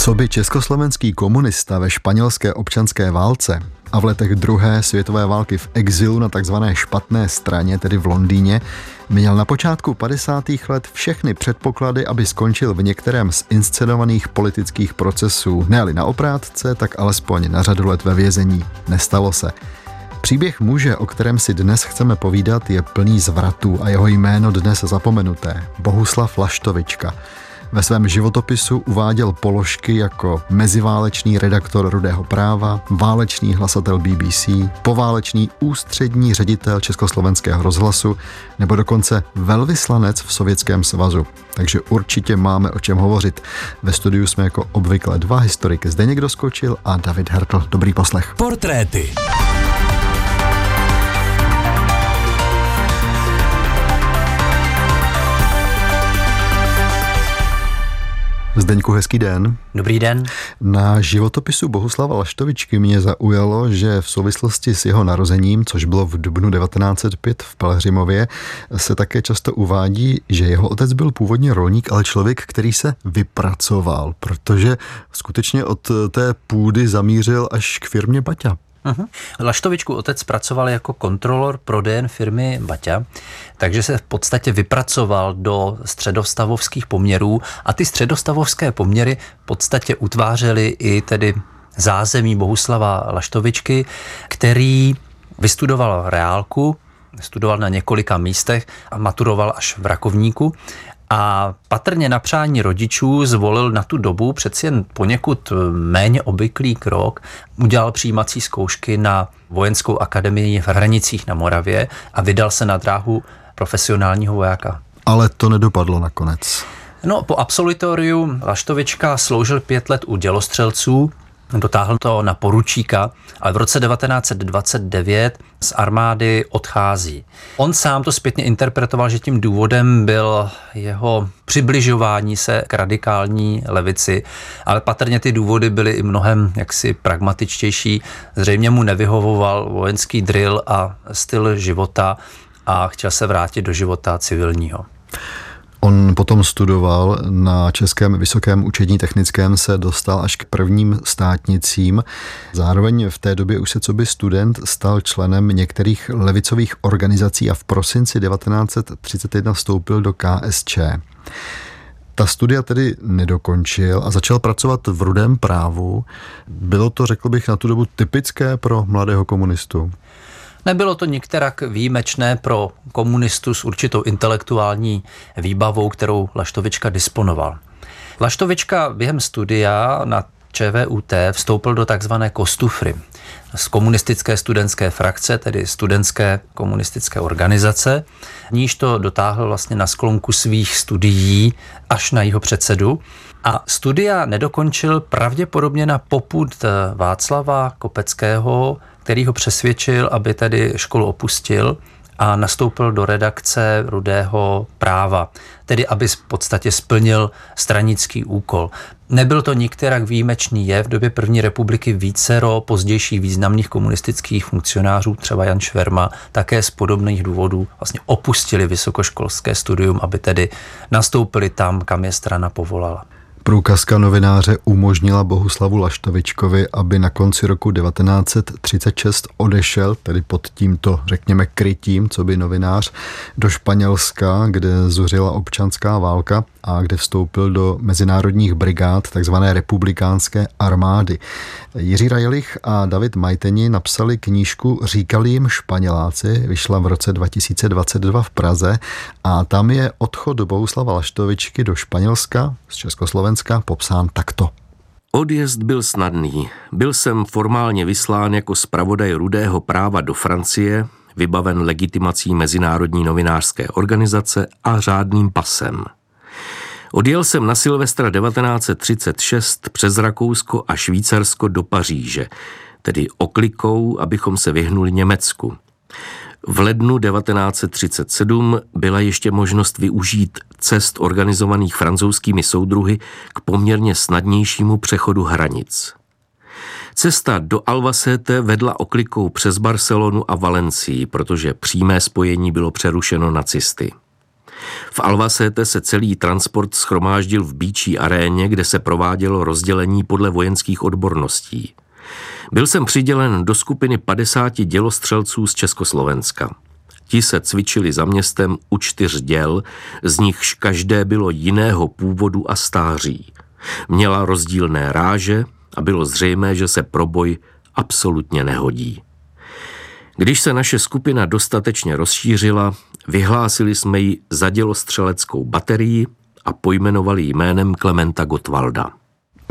Co by československý komunista ve španělské občanské válce a v letech druhé světové války v exilu na takzvané špatné straně, tedy v Londýně, měl na počátku 50. let všechny předpoklady, aby skončil v některém z inscenovaných politických procesů, ne na oprátce, tak alespoň na řadu let ve vězení. Nestalo se. Příběh muže, o kterém si dnes chceme povídat, je plný zvratů a jeho jméno dnes zapomenuté. Bohuslav Laštovička. Ve svém životopisu uváděl položky jako meziválečný redaktor Rudého práva, válečný hlasatel BBC, poválečný ústřední ředitel Československého rozhlasu nebo dokonce velvyslanec v Sovětském svazu. Takže určitě máme o čem hovořit. Ve studiu jsme jako obvykle dva historiky. Zde někdo skočil a David Hertl. Dobrý poslech. Portréty. Zdeňku, hezký den. Dobrý den. Na životopisu Bohuslava Laštovičky mě zaujalo, že v souvislosti s jeho narozením, což bylo v dubnu 1905 v Pelhřimově, se také často uvádí, že jeho otec byl původně rolník, ale člověk, který se vypracoval, protože skutečně od té půdy zamířil až k firmě Baťa. Uh-huh. Laštovičku otec pracoval jako kontrolor prodejen firmy Baťa, takže se v podstatě vypracoval do středostavovských poměrů a ty středostavovské poměry v podstatě utvářely i tedy zázemí Bohuslava Laštovičky, který vystudoval reálku, studoval na několika místech a maturoval až v Rakovníku a patrně na přání rodičů zvolil na tu dobu přeci jen poněkud méně obvyklý krok. Udělal přijímací zkoušky na vojenskou akademii v Hranicích na Moravě a vydal se na dráhu profesionálního vojáka. Ale to nedopadlo nakonec. No, po absolutoriu Laštovička sloužil pět let u dělostřelců, dotáhl to na poručíka, ale v roce 1929 z armády odchází. On sám to zpětně interpretoval, že tím důvodem byl jeho přibližování se k radikální levici, ale patrně ty důvody byly i mnohem jaksi pragmatičtější. Zřejmě mu nevyhovoval vojenský drill a styl života a chtěl se vrátit do života civilního. On potom studoval na Českém vysokém učení technickém, se dostal až k prvním státnicím. Zároveň v té době už se co by student stal členem některých levicových organizací a v prosinci 1931 vstoupil do KSČ. Ta studia tedy nedokončil a začal pracovat v rudém právu. Bylo to, řekl bych, na tu dobu typické pro mladého komunistu? Nebylo to nikterak výjimečné pro komunistu s určitou intelektuální výbavou, kterou Laštovička disponoval. Laštovička během studia na ČVUT vstoupil do takzvané kostufry z komunistické studentské frakce, tedy studentské komunistické organizace. Níž to dotáhl vlastně na sklonku svých studií až na jeho předsedu. A studia nedokončil pravděpodobně na popud Václava Kopeckého, který ho přesvědčil, aby tedy školu opustil a nastoupil do redakce Rudého práva, tedy aby v podstatě splnil stranický úkol. Nebyl to nikterak výjimečný je v době první republiky vícero pozdějších významných komunistických funkcionářů, třeba Jan Šverma, také z podobných důvodů vlastně opustili vysokoškolské studium, aby tedy nastoupili tam, kam je strana povolala. Průkazka novináře umožnila Bohuslavu Laštovičkovi, aby na konci roku 1936 odešel, tedy pod tímto, řekněme, krytím, co by novinář, do Španělska, kde zuřila občanská válka a kde vstoupil do mezinárodních brigád takzvané republikánské armády. Jiří Rajelich a David Majteni napsali knížku Říkali jim Španěláci, vyšla v roce 2022 v Praze a tam je odchod Bohuslava Laštovičky do Španělska z Československa popsán takto. Odjezd byl snadný. Byl jsem formálně vyslán jako zpravodaj rudého práva do Francie, vybaven legitimací Mezinárodní novinářské organizace a řádným pasem – Odjel jsem na Silvestra 1936 přes Rakousko a Švýcarsko do Paříže, tedy oklikou, abychom se vyhnuli Německu. V lednu 1937 byla ještě možnost využít cest organizovaných francouzskými soudruhy k poměrně snadnějšímu přechodu hranic. Cesta do Albacete vedla oklikou přes Barcelonu a Valencii, protože přímé spojení bylo přerušeno nacisty. V Alvasete se celý transport schromáždil v Bíčí aréně, kde se provádělo rozdělení podle vojenských odborností. Byl jsem přidělen do skupiny 50 dělostřelců z Československa. Ti se cvičili za městem u čtyř děl, z nichž každé bylo jiného původu a stáří. Měla rozdílné ráže a bylo zřejmé, že se pro boj absolutně nehodí. Když se naše skupina dostatečně rozšířila, vyhlásili jsme ji za dělostřeleckou baterii a pojmenovali jménem Klementa Gotwalda.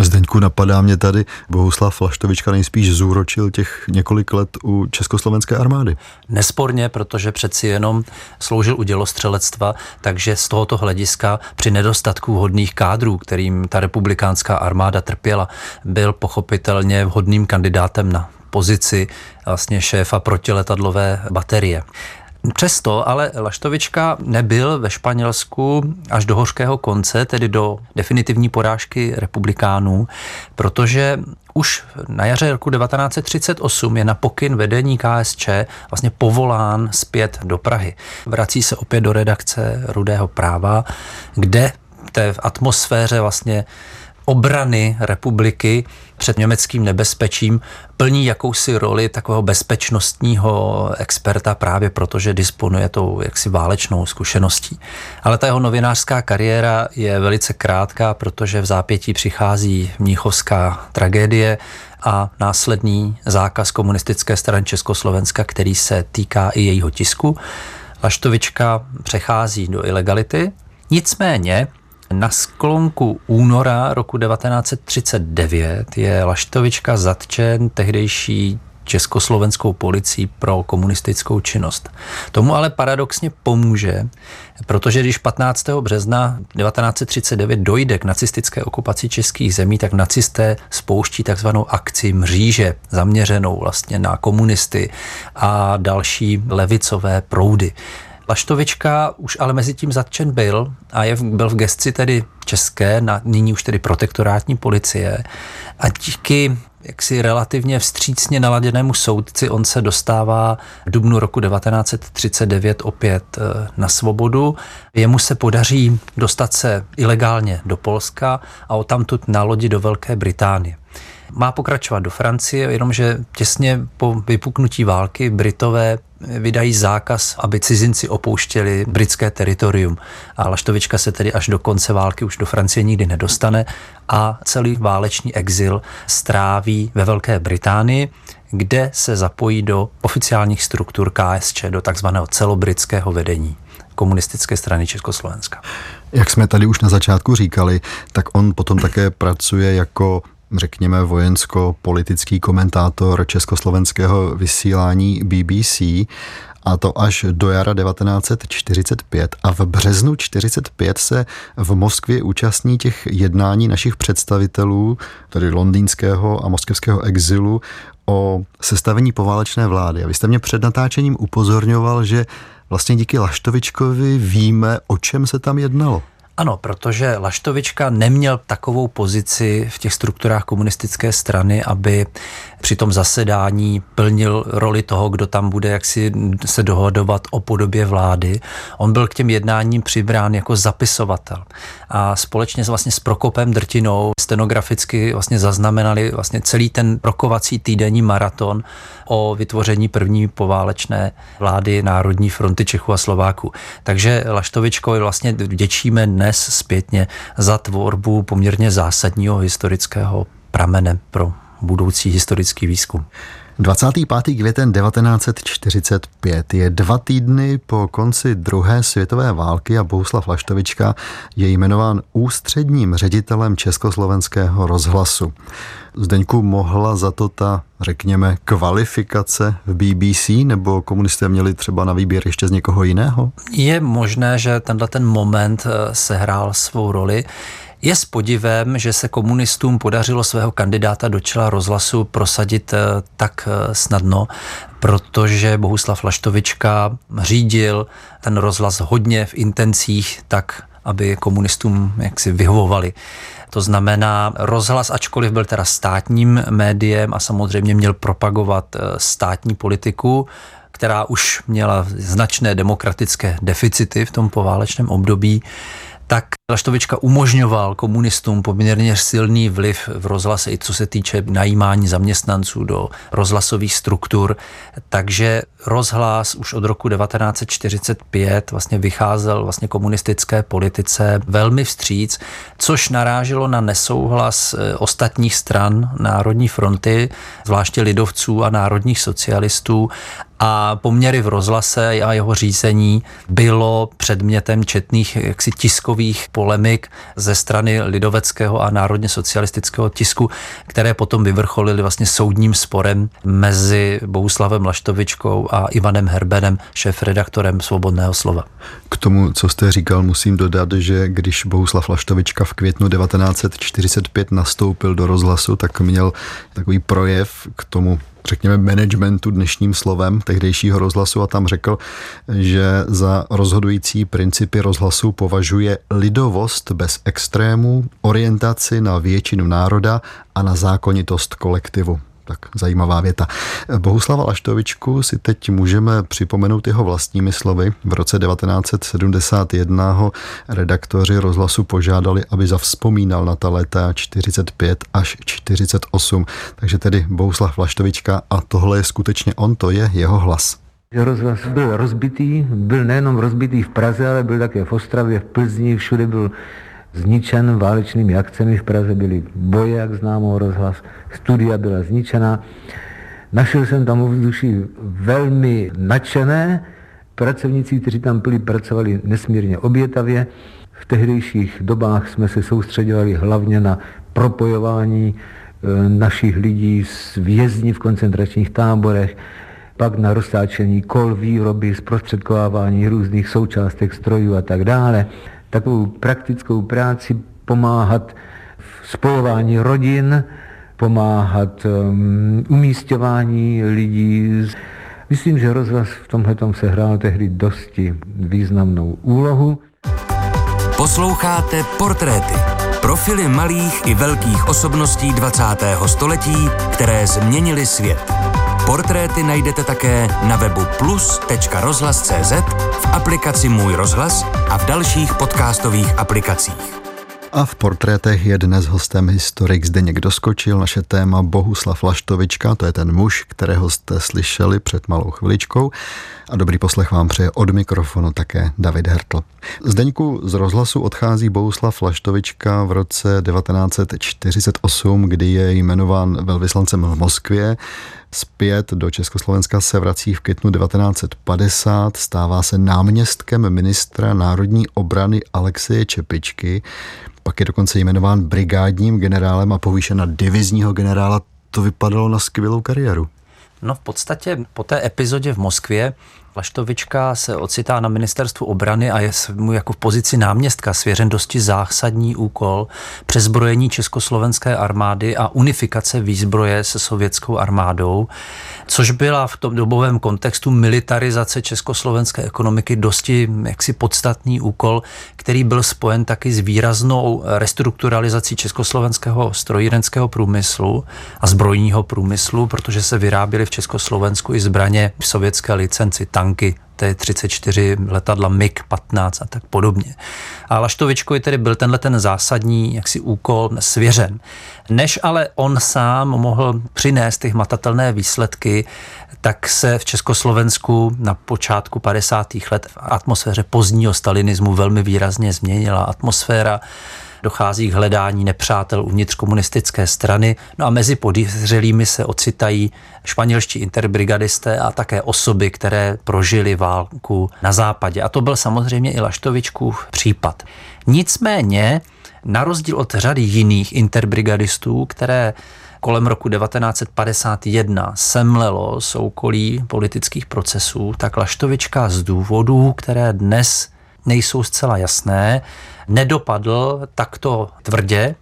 Zdeňku, napadá mě tady, Bohuslav Flaštovička nejspíš zúročil těch několik let u československé armády. Nesporně, protože přeci jenom sloužil u dělostřelectva, takže z tohoto hlediska při nedostatku hodných kádrů, kterým ta republikánská armáda trpěla, byl pochopitelně vhodným kandidátem na pozici vlastně šéfa protiletadlové baterie. Přesto ale Laštovička nebyl ve Španělsku až do hořkého konce, tedy do definitivní porážky republikánů, protože už na jaře roku 1938 je na pokyn vedení KSČ vlastně povolán zpět do Prahy. Vrací se opět do redakce Rudého práva, kde v té atmosféře vlastně obrany republiky před německým nebezpečím plní jakousi roli takového bezpečnostního experta právě proto, že disponuje tou jaksi válečnou zkušeností. Ale ta jeho novinářská kariéra je velice krátká, protože v zápětí přichází mníchovská tragédie a následný zákaz komunistické strany Československa, který se týká i jejího tisku. Laštovička přechází do ilegality, nicméně na sklonku února roku 1939 je Laštovička zatčen tehdejší československou policií pro komunistickou činnost. Tomu ale paradoxně pomůže, protože když 15. března 1939 dojde k nacistické okupaci českých zemí, tak nacisté spouští takzvanou akci mříže, zaměřenou vlastně na komunisty a další levicové proudy. Laštovička už ale mezi tím zatčen byl a je, byl v gesci tedy české, na, nyní už tedy protektorátní policie a díky jaksi relativně vstřícně naladěnému soudci on se dostává v dubnu roku 1939 opět eh, na svobodu. Jemu se podaří dostat se ilegálně do Polska a o tamtud na lodi do Velké Británie. Má pokračovat do Francie, jenomže těsně po vypuknutí války Britové vydají zákaz, aby cizinci opouštěli britské teritorium. A Laštovička se tedy až do konce války už do Francie nikdy nedostane a celý válečný exil stráví ve Velké Británii, kde se zapojí do oficiálních struktur KSČ, do takzvaného celobritského vedení komunistické strany Československa. Jak jsme tady už na začátku říkali, tak on potom také pracuje jako řekněme, vojensko-politický komentátor československého vysílání BBC a to až do jara 1945 a v březnu 45 se v Moskvě účastní těch jednání našich představitelů, tedy londýnského a moskevského exilu, o sestavení poválečné vlády. A vy jste mě před natáčením upozorňoval, že vlastně díky Laštovičkovi víme, o čem se tam jednalo. Ano, protože Laštovička neměl takovou pozici v těch strukturách komunistické strany, aby při tom zasedání plnil roli toho, kdo tam bude jaksi se dohodovat o podobě vlády. On byl k těm jednáním přibrán jako zapisovatel. A společně vlastně s Prokopem Drtinou stenograficky vlastně zaznamenali vlastně celý ten rokovací týdenní maraton o vytvoření první poválečné vlády Národní fronty Čechů a Slováků. Takže Laštovičkovi vlastně vděčíme dnes zpětně za tvorbu poměrně zásadního historického pramene pro budoucí historický výzkum. 25. květen 1945 je dva týdny po konci druhé světové války a Bouslav Laštovička je jmenován ústředním ředitelem Československého rozhlasu. Zdeňku mohla za to ta, řekněme, kvalifikace v BBC, nebo komunisté měli třeba na výběr ještě z někoho jiného? Je možné, že tenhle ten moment eh, sehrál svou roli. Je s podivem, že se komunistům podařilo svého kandidáta do čela rozhlasu prosadit eh, tak eh, snadno, protože Bohuslav Laštovička řídil ten rozhlas hodně v intencích tak, aby komunistům jaksi vyhovovali. To znamená, rozhlas, ačkoliv byl teda státním médiem a samozřejmě měl propagovat eh, státní politiku, která už měla značné demokratické deficity v tom poválečném období, tak Laštovička umožňoval komunistům poměrně silný vliv v rozhlase, i co se týče najímání zaměstnanců do rozhlasových struktur. Takže rozhlas už od roku 1945 vlastně vycházel vlastně komunistické politice velmi vstříc, což naráželo na nesouhlas eh, ostatních stran Národní fronty, zvláště lidovců a národních socialistů a poměry v rozhlase a jeho řízení bylo předmětem četných jaksi tiskových polemik ze strany lidoveckého a národně socialistického tisku, které potom vyvrcholily vlastně soudním sporem mezi Bohuslavem Laštovičkou a Ivanem Herbenem, šéf-redaktorem Svobodného slova. K tomu, co jste říkal, musím dodat, že když Bohuslav Laštovička v květnu 1945 nastoupil do rozhlasu, tak měl takový projev k tomu řekněme, managementu dnešním slovem tehdejšího rozhlasu a tam řekl, že za rozhodující principy rozhlasu považuje lidovost bez extrémů, orientaci na většinu národa a na zákonitost kolektivu tak zajímavá věta. Bohuslava Laštovičku si teď můžeme připomenout jeho vlastními slovy. V roce 1971 ho redaktoři rozhlasu požádali, aby zavzpomínal na ta léta 45 až 48. Takže tedy Bohuslav Laštovička a tohle je skutečně on, to je jeho hlas. Rozhlas byl rozbitý, byl nejenom rozbitý v Praze, ale byl také v Ostravě, v Plzni, všude byl zničen válečnými akcemi. V Praze byly boje, jak známo, rozhlas, studia byla zničena. Našel jsem tam ovzduší velmi nadšené, pracovníci, kteří tam byli, pracovali nesmírně obětavě. V tehdejších dobách jsme se soustředovali hlavně na propojování e, našich lidí s vězni v koncentračních táborech, pak na roztáčení kol výroby, zprostředkovávání různých součástek strojů a tak dále takovou praktickou práci, pomáhat v spojování rodin, pomáhat um, umístěvání lidí. Myslím, že rozhlas v tomhle se hrál tehdy dosti významnou úlohu. Posloucháte portréty. Profily malých i velkých osobností 20. století, které změnily svět. Portréty najdete také na webu plus.rozhlas.cz, v aplikaci Můj rozhlas a v dalších podcastových aplikacích. A v portrétech je dnes hostem historik Zdeněk Doskočil, naše téma Bohuslav Laštovička, to je ten muž, kterého jste slyšeli před malou chviličkou. A dobrý poslech vám přeje od mikrofonu také David Hertl. Zdeňku z rozhlasu odchází Bohuslav Laštovička v roce 1948, kdy je jmenován velvyslancem v Moskvě. Zpět do Československa se vrací v květnu 1950, stává se náměstkem ministra národní obrany Alexeje Čepičky, pak je dokonce jmenován brigádním generálem a povýšen na divizního generála. To vypadalo na skvělou kariéru. No v podstatě po té epizodě v Moskvě Laštovička se ocitá na ministerstvu obrany a je mu jako v pozici náměstka svěřen dosti zásadní úkol přezbrojení československé armády a unifikace výzbroje se sovětskou armádou, což byla v tom dobovém kontextu militarizace československé ekonomiky dosti jaksi podstatný úkol, který byl spojen taky s výraznou restrukturalizací československého strojírenského průmyslu a zbrojního průmyslu, protože se vyráběly v Československu i zbraně v sovětské licenci, tanky, T-34, letadla MiG-15 a tak podobně. A Laštovičkovi tedy byl tenhle ten zásadní jaksi úkol svěřen. Než ale on sám mohl přinést ty hmatatelné výsledky, tak se v Československu na počátku 50. let v atmosféře pozdního stalinismu velmi výrazně změnila atmosféra dochází k hledání nepřátel uvnitř komunistické strany. No a mezi podezřelými se ocitají španělští interbrigadisté a také osoby, které prožili válku na západě. A to byl samozřejmě i Laštovičkův případ. Nicméně, na rozdíl od řady jiných interbrigadistů, které kolem roku 1951 semlelo soukolí politických procesů, tak Laštovička z důvodů, které dnes nejsou zcela jasné, nedopadl takto tvrdě,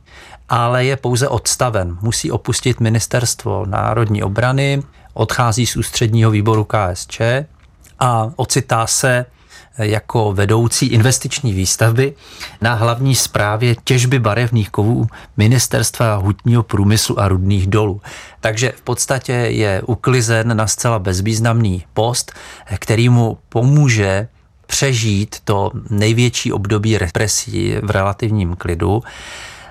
ale je pouze odstaven. Musí opustit ministerstvo národní obrany, odchází z ústředního výboru KSČ a ocitá se jako vedoucí investiční výstavby na hlavní správě těžby barevných kovů Ministerstva hutního průmyslu a rudných dolů. Takže v podstatě je uklizen na zcela bezvýznamný post, který mu pomůže přežít to největší období represí v relativním klidu.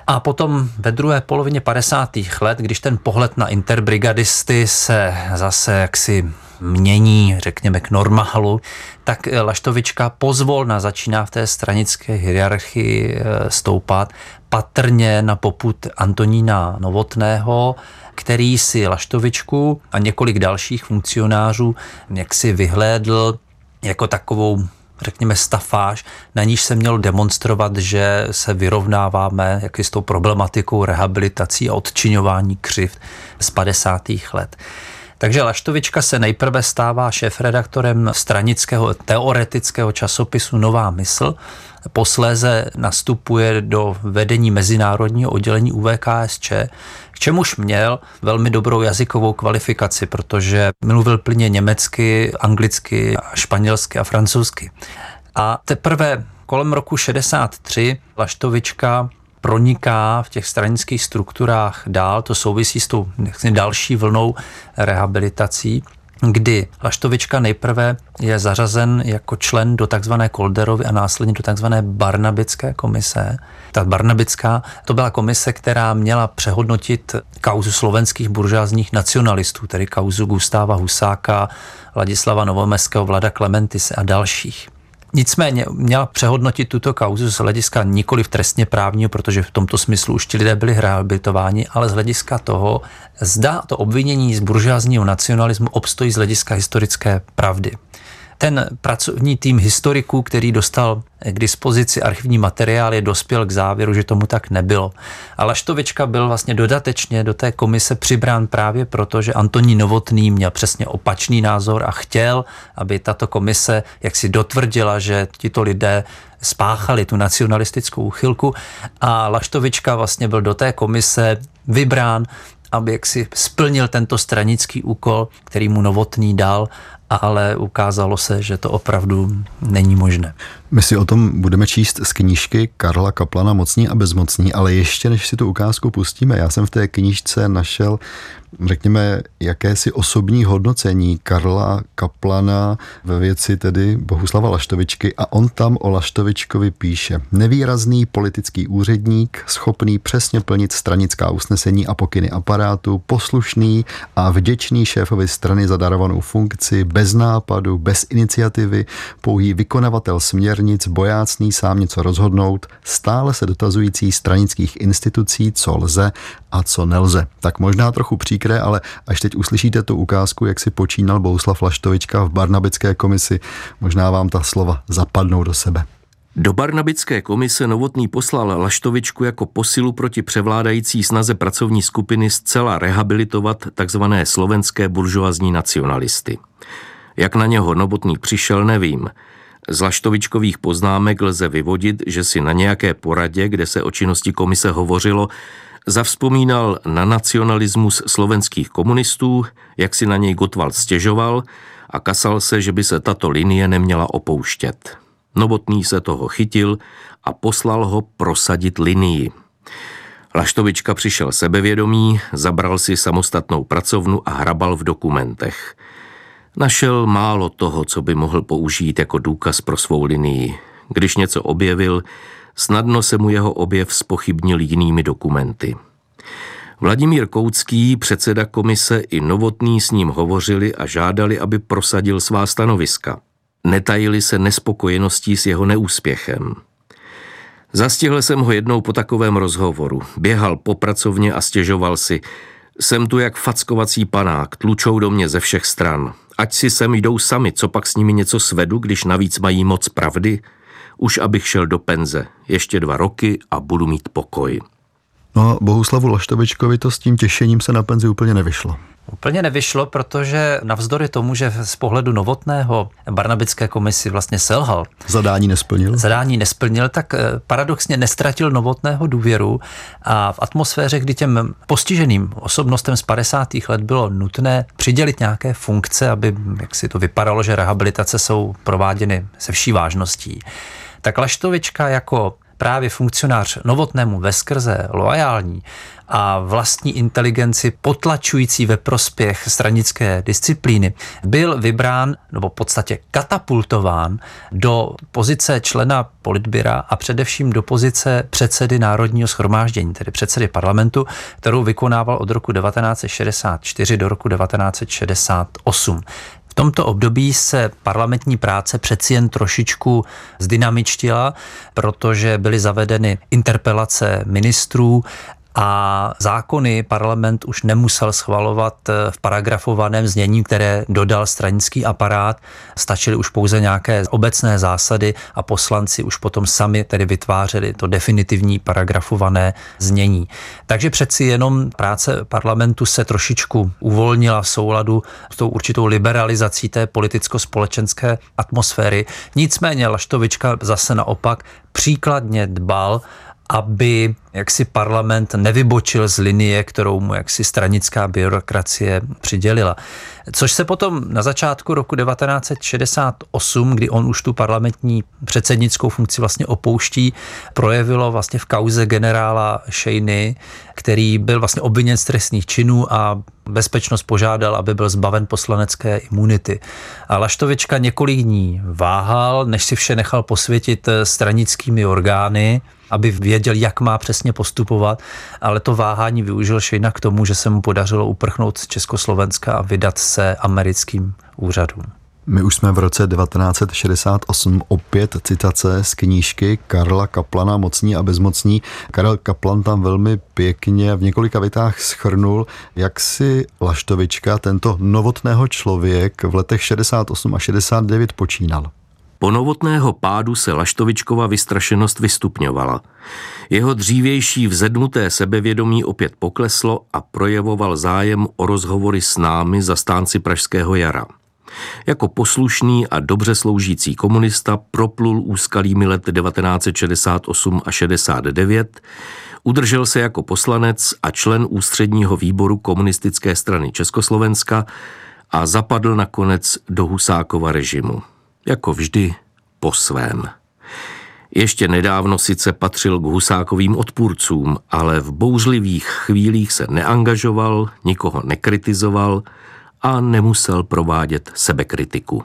A potom ve druhé polovině 50. let, když ten pohled na interbrigadisty se zase jaksi mění, řekněme, k normálu, tak Laštovička pozvolna začíná v té stranické hierarchii eh, stoupat, patrně na poput Antonína Novotného, který si Laštovičku a několik dalších funkcionářů jaksi vyhlédl jako takovou řekněme, stafáž, na níž se mělo demonstrovat, že se vyrovnáváme jak s tou problematikou rehabilitací a odčiňování křivd z 50. let. Takže Laštovička se nejprve stává šéf-redaktorem stranického teoretického časopisu Nová mysl, posléze nastupuje do vedení mezinárodního oddělení UVKSČ, k čemuž měl velmi dobrou jazykovou kvalifikaci, protože mluvil plně německy, anglicky, španělsky a francouzsky. A teprve kolem roku 63 Laštovička proniká v těch stranických strukturách dál, to souvisí s tou další vlnou rehabilitací kdy Laštovička nejprve je zařazen jako člen do takzvané Kolderovy a následně do takzvané Barnabické komise. Ta Barnabická to byla komise, která měla přehodnotit kauzu slovenských buržázních nacionalistů, tedy kauzu Gustáva Husáka, Ladislava Novomeského, Vlada Klementise a dalších. Nicméně měla přehodnotit tuto kauzu z hlediska nikoli v trestně právního, protože v tomto smyslu už ti lidé byli rehabilitováni, ale z hlediska toho, zda to obvinění z buržázního nacionalismu obstojí z hlediska historické pravdy. Ten pracovní tým historiků, který dostal k dispozici archivní materiály, dospěl k závěru, že tomu tak nebylo. A Laštovička byl vlastně dodatečně do té komise přibrán právě proto, že Antoní Novotný měl přesně opačný názor a chtěl, aby tato komise jaksi dotvrdila, že tito lidé spáchali tu nacionalistickou uchylku a Laštovička vlastně byl do té komise vybrán aby jaksi splnil tento stranický úkol, který mu Novotný dal ale ukázalo se, že to opravdu není možné. My si o tom budeme číst z knížky Karla Kaplana Mocní a bezmocní, ale ještě než si tu ukázku pustíme, já jsem v té knížce našel řekněme, jakési osobní hodnocení Karla Kaplana ve věci tedy Bohuslava Laštovičky a on tam o Laštovičkovi píše. Nevýrazný politický úředník, schopný přesně plnit stranická usnesení a pokyny aparátu, poslušný a vděčný šéfovi strany za darovanou funkci, bez nápadu, bez iniciativy, pouhý vykonavatel směrnic, bojácný sám něco rozhodnout, stále se dotazující stranických institucí, co lze a co nelze. Tak možná trochu příkré, ale až teď uslyšíte tu ukázku, jak si počínal Bouslav Laštovička v Barnabické komisi, možná vám ta slova zapadnou do sebe. Do Barnabické komise Novotný poslal Laštovičku jako posilu proti převládající snaze pracovní skupiny zcela rehabilitovat takzvané slovenské buržoazní nacionalisty. Jak na něho Novotný přišel, nevím. Z Laštovičkových poznámek lze vyvodit, že si na nějaké poradě, kde se o činnosti komise hovořilo, Zavzpomínal na nacionalismus slovenských komunistů, jak si na něj Gotwald stěžoval a kasal se, že by se tato linie neměla opouštět. Novotný se toho chytil a poslal ho prosadit linii. Laštovička přišel sebevědomý, zabral si samostatnou pracovnu a hrabal v dokumentech. Našel málo toho, co by mohl použít jako důkaz pro svou linii. Když něco objevil, Snadno se mu jeho objev spochybnil jinými dokumenty. Vladimír Koucký, předseda komise i Novotný s ním hovořili a žádali, aby prosadil svá stanoviska. Netajili se nespokojeností s jeho neúspěchem. Zastihl jsem ho jednou po takovém rozhovoru. Běhal po pracovně a stěžoval si. Jsem tu jak fackovací panák, tlučou do mě ze všech stran. Ať si sem jdou sami, co pak s nimi něco svedu, když navíc mají moc pravdy – už abych šel do penze. Ještě dva roky a budu mít pokoj. No a Bohuslavu Laštovičkovi to s tím těšením se na penzi úplně nevyšlo. Úplně nevyšlo, protože navzdory tomu, že z pohledu novotného Barnabické komisi vlastně selhal. Zadání nesplnil. Zadání nesplnil, tak eh, paradoxně nestratil novotného důvěru a v atmosféře, kdy těm postiženým osobnostem z 50. let bylo nutné přidělit nějaké funkce, aby jak si to vypadalo, že rehabilitace jsou prováděny se vší vážností, tak Laštovička jako právě funkcionář novotnému veskrze loajální a vlastní inteligenci potlačující ve prospěch stranické disciplíny, byl vybrán nebo v podstatě katapultován do pozice člena politbira a především do pozice předsedy Národního schromáždění, tedy předsedy parlamentu, kterou vykonával od roku 1964 do roku 1968 tomto období se parlamentní práce přeci jen trošičku zdynamičtila, protože byly zavedeny interpelace ministrů a zákony parlament už nemusel schvalovat eh, v paragrafovaném znění, které dodal stranický aparát. Stačily už pouze nějaké obecné zásady a poslanci už potom sami tedy vytvářeli to definitivní paragrafované znění. Takže přeci jenom práce parlamentu se trošičku uvolnila v souladu s tou určitou liberalizací té politicko-společenské atmosféry. Nicméně Laštovička zase naopak příkladně dbal aby jaksi parlament nevybočil z linie, kterou mu jaksi stranická byrokracie přidělila. Což se potom na začátku roku 1968, kdy on už tu parlamentní předsednickou funkci vlastně opouští, projevilo vlastně v kauze generála Šejny, který byl vlastně obviněn z trestných činů a bezpečnost požádal, aby byl zbaven poslanecké imunity. A Laštovička několik dní váhal, než si vše nechal posvětit stranickými orgány, aby věděl, jak má přesně postupovat, ale to váhání využil Šejna k tomu, že se mu podařilo uprchnout z Československa a vydat se americkým úřadům. My už jsme v roce 1968, opět citace z knížky Karla Kaplana Mocní a bezmocní. Karel Kaplan tam velmi pěkně v několika větách schrnul, jak si Laštovička, tento novotného člověk v letech 68 a 69 počínal. Po novotného pádu se Laštovičkova vystrašenost vystupňovala. Jeho dřívější vzedmuté sebevědomí opět pokleslo a projevoval zájem o rozhovory s námi zastánci Pražského jara. Jako poslušný a dobře sloužící komunista proplul úskalými let 1968 a 69, udržel se jako poslanec a člen ústředního výboru komunistické strany Československa a zapadl nakonec do Husákova režimu jako vždy po svém. Ještě nedávno sice patřil k husákovým odpůrcům, ale v bouřlivých chvílích se neangažoval, nikoho nekritizoval a nemusel provádět sebekritiku.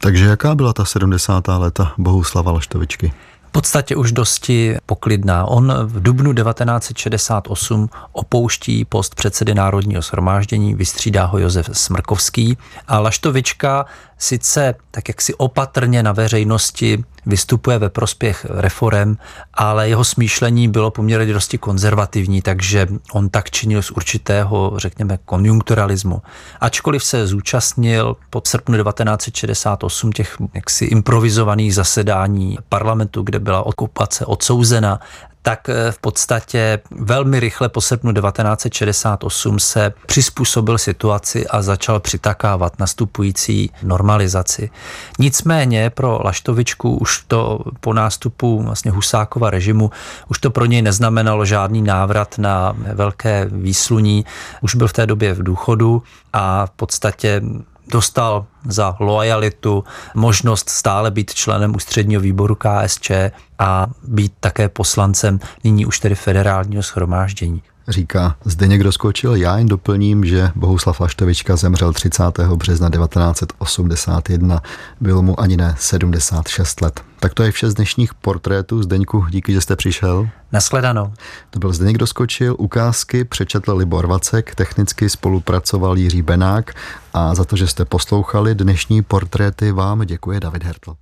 Takže jaká byla ta 70. léta Bohuslava Laštovičky? Podstatě už dosti poklidná. On v dubnu 1968 opouští post předsedy Národního shromáždění, vystřídá ho Josef Smrkovský a Laštovička sice tak jaksi opatrně na veřejnosti vystupuje ve prospěch reform, ale jeho smýšlení bylo poměrně dosti konzervativní, takže on tak činil z určitého, řekněme, konjunkturalismu. Ačkoliv se zúčastnil pod srpnu 1968 těch jaksi improvizovaných zasedání parlamentu, kde byla okupace odsouzena, tak eh, v podstatě velmi rychle po srpnu 1968 se přizpůsobil situaci a začal přitakávat nastupující normalizaci. Nicméně pro Laštovičku už to po nástupu vlastně Husákova režimu už to pro něj neznamenalo žádný návrat na velké výsluní. Už byl v té době v důchodu a v podstatě dostal za loajalitu možnost stále být členem ústředního výboru KSČ a být také poslancem nyní už tedy federálního schromáždění. Říká Zdeněk Rozkočil, já jen doplním, že Bohuslav Laštovička zemřel 30. března 1981. Bylo mu ani ne 76 let. Tak to je vše z dnešních portrétů. Zdeňku, díky, že jste přišel. Naschledanou. To byl Zdeněk Doskočil, ukázky přečetl Libor Vacek, technicky spolupracoval Jiří Benák a za to, že jste poslouchali dnešní portréty vám děkuje David Hertl.